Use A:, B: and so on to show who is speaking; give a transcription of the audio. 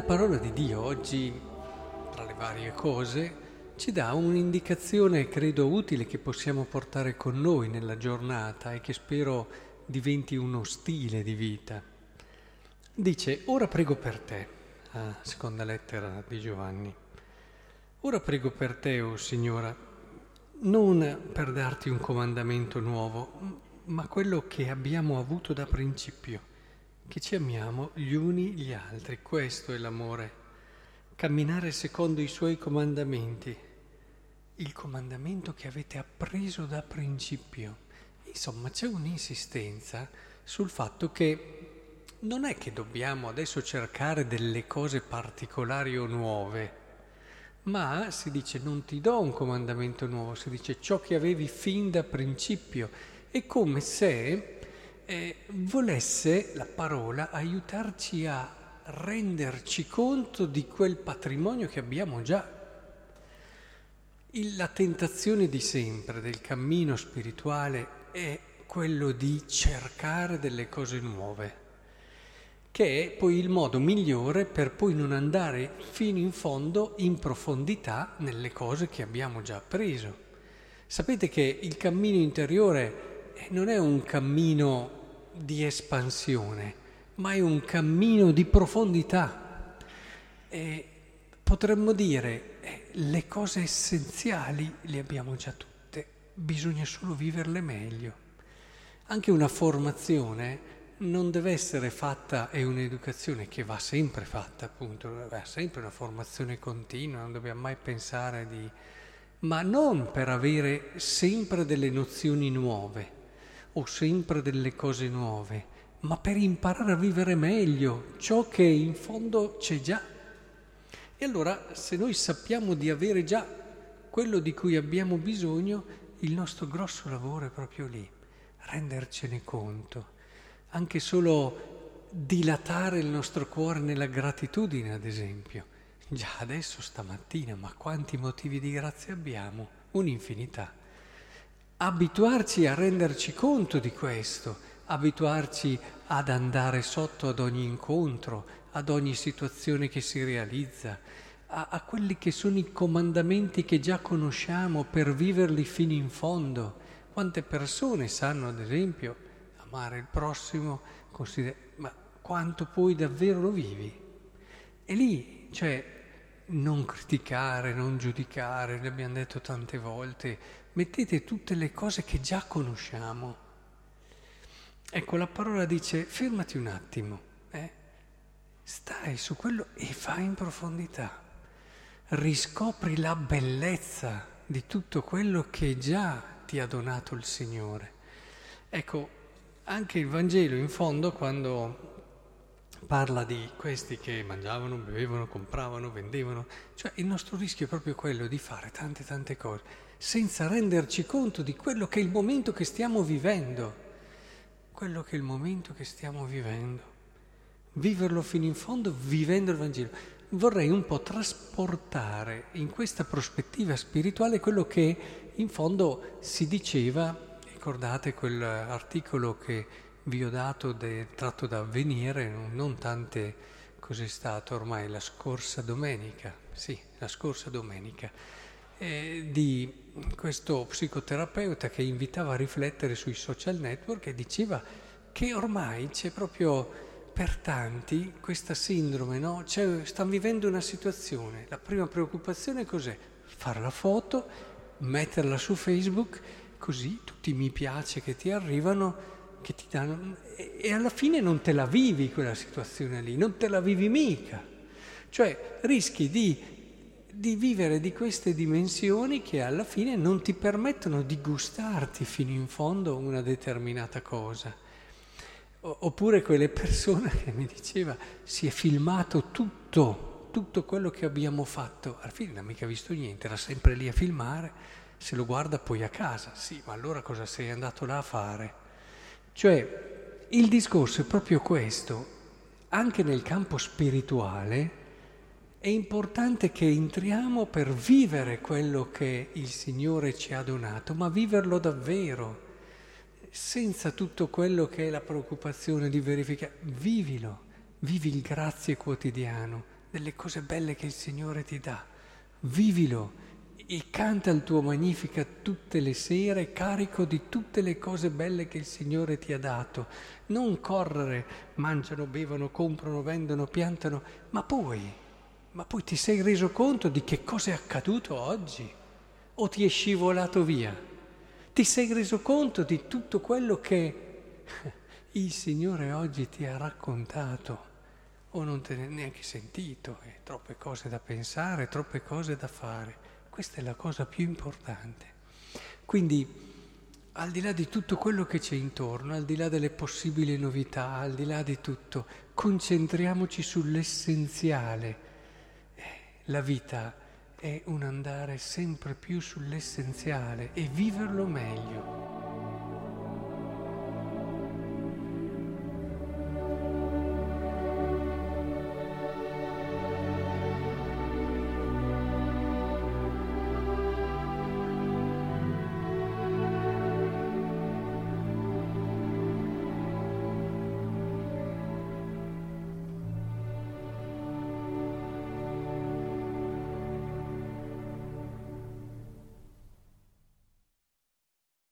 A: La parola di Dio oggi, tra le varie cose, ci dà un'indicazione, credo, utile che possiamo portare con noi nella giornata e che spero diventi uno stile di vita. Dice, ora prego per te, ah, seconda lettera di Giovanni, ora prego per te, o oh Signora, non per darti un comandamento nuovo, ma quello che abbiamo avuto da principio che ci amiamo gli uni gli altri. Questo è l'amore. Camminare secondo i suoi comandamenti. Il comandamento che avete appreso da principio. Insomma, c'è un'insistenza sul fatto che non è che dobbiamo adesso cercare delle cose particolari o nuove, ma si dice non ti do un comandamento nuovo, si dice ciò che avevi fin da principio. È come se eh, volesse la parola aiutarci a renderci conto di quel patrimonio che abbiamo già. La tentazione di sempre del cammino spirituale è quello di cercare delle cose nuove, che è poi il modo migliore per poi non andare fino in fondo in profondità nelle cose che abbiamo già appreso. Sapete che il cammino interiore non è un cammino di espansione, ma è un cammino di profondità. E potremmo dire, eh, le cose essenziali le abbiamo già tutte, bisogna solo viverle meglio. Anche una formazione non deve essere fatta, è un'educazione che va sempre fatta, appunto, è sempre una formazione continua, non dobbiamo mai pensare di... ma non per avere sempre delle nozioni nuove o sempre delle cose nuove, ma per imparare a vivere meglio ciò che in fondo c'è già. E allora se noi sappiamo di avere già quello di cui abbiamo bisogno, il nostro grosso lavoro è proprio lì, rendercene conto, anche solo dilatare il nostro cuore nella gratitudine, ad esempio. Già adesso stamattina, ma quanti motivi di grazia abbiamo? Un'infinità abituarci a renderci conto di questo, abituarci ad andare sotto ad ogni incontro, ad ogni situazione che si realizza, a, a, quelli che sono i comandamenti che già conosciamo per viverli fino in fondo. Quante persone sanno, ad esempio, amare il prossimo, ma quanto poi davvero lo vivi? E lì, cioè, non criticare, non giudicare, l'abbiamo detto tante volte, mettete tutte le cose che già conosciamo. Ecco, la parola dice fermati un attimo, eh? stai su quello e vai in profondità, riscopri la bellezza di tutto quello che già ti ha donato il Signore. Ecco, anche il Vangelo in fondo quando parla di questi che mangiavano, bevevano, compravano, vendevano, cioè il nostro rischio è proprio quello di fare tante tante cose senza renderci conto di quello che è il momento che stiamo vivendo, quello che è il momento che stiamo vivendo, viverlo fino in fondo vivendo il Vangelo. Vorrei un po' trasportare in questa prospettiva spirituale quello che in fondo si diceva, ricordate quell'articolo che vi ho dato de, tratto da avvenire, non tante cos'è stato ormai la scorsa domenica, sì, la scorsa domenica, eh, di questo psicoterapeuta che invitava a riflettere sui social network e diceva che ormai c'è proprio per tanti questa sindrome, no? Cioè, stanno vivendo una situazione, la prima preoccupazione cos'è? Fare la foto, metterla su Facebook, così tutti i mi piace che ti arrivano che ti danno, e alla fine non te la vivi quella situazione lì, non te la vivi mica. Cioè rischi di, di vivere di queste dimensioni che alla fine non ti permettono di gustarti fino in fondo una determinata cosa. Oppure quelle persone che mi diceva si è filmato tutto, tutto quello che abbiamo fatto, alla fine non ha mica visto niente, era sempre lì a filmare, se lo guarda poi a casa, sì, ma allora cosa sei andato là a fare? Cioè, il discorso è proprio questo. Anche nel campo spirituale è importante che entriamo per vivere quello che il Signore ci ha donato, ma viverlo davvero, senza tutto quello che è la preoccupazione di verificare. Vivilo, vivi il grazie quotidiano, delle cose belle che il Signore ti dà. Vivilo e canta il tuo Magnifica tutte le sere carico di tutte le cose belle che il Signore ti ha dato. Non correre, mangiano, bevono, comprano, vendono, piantano, ma poi, ma poi ti sei reso conto di che cosa è accaduto oggi? O ti è scivolato via? Ti sei reso conto di tutto quello che il Signore oggi ti ha raccontato? o non te ne hai neanche sentito, eh, troppe cose da pensare, troppe cose da fare. Questa è la cosa più importante. Quindi, al di là di tutto quello che c'è intorno, al di là delle possibili novità, al di là di tutto, concentriamoci sull'essenziale. Eh, la vita è un andare sempre più sull'essenziale e viverlo meglio.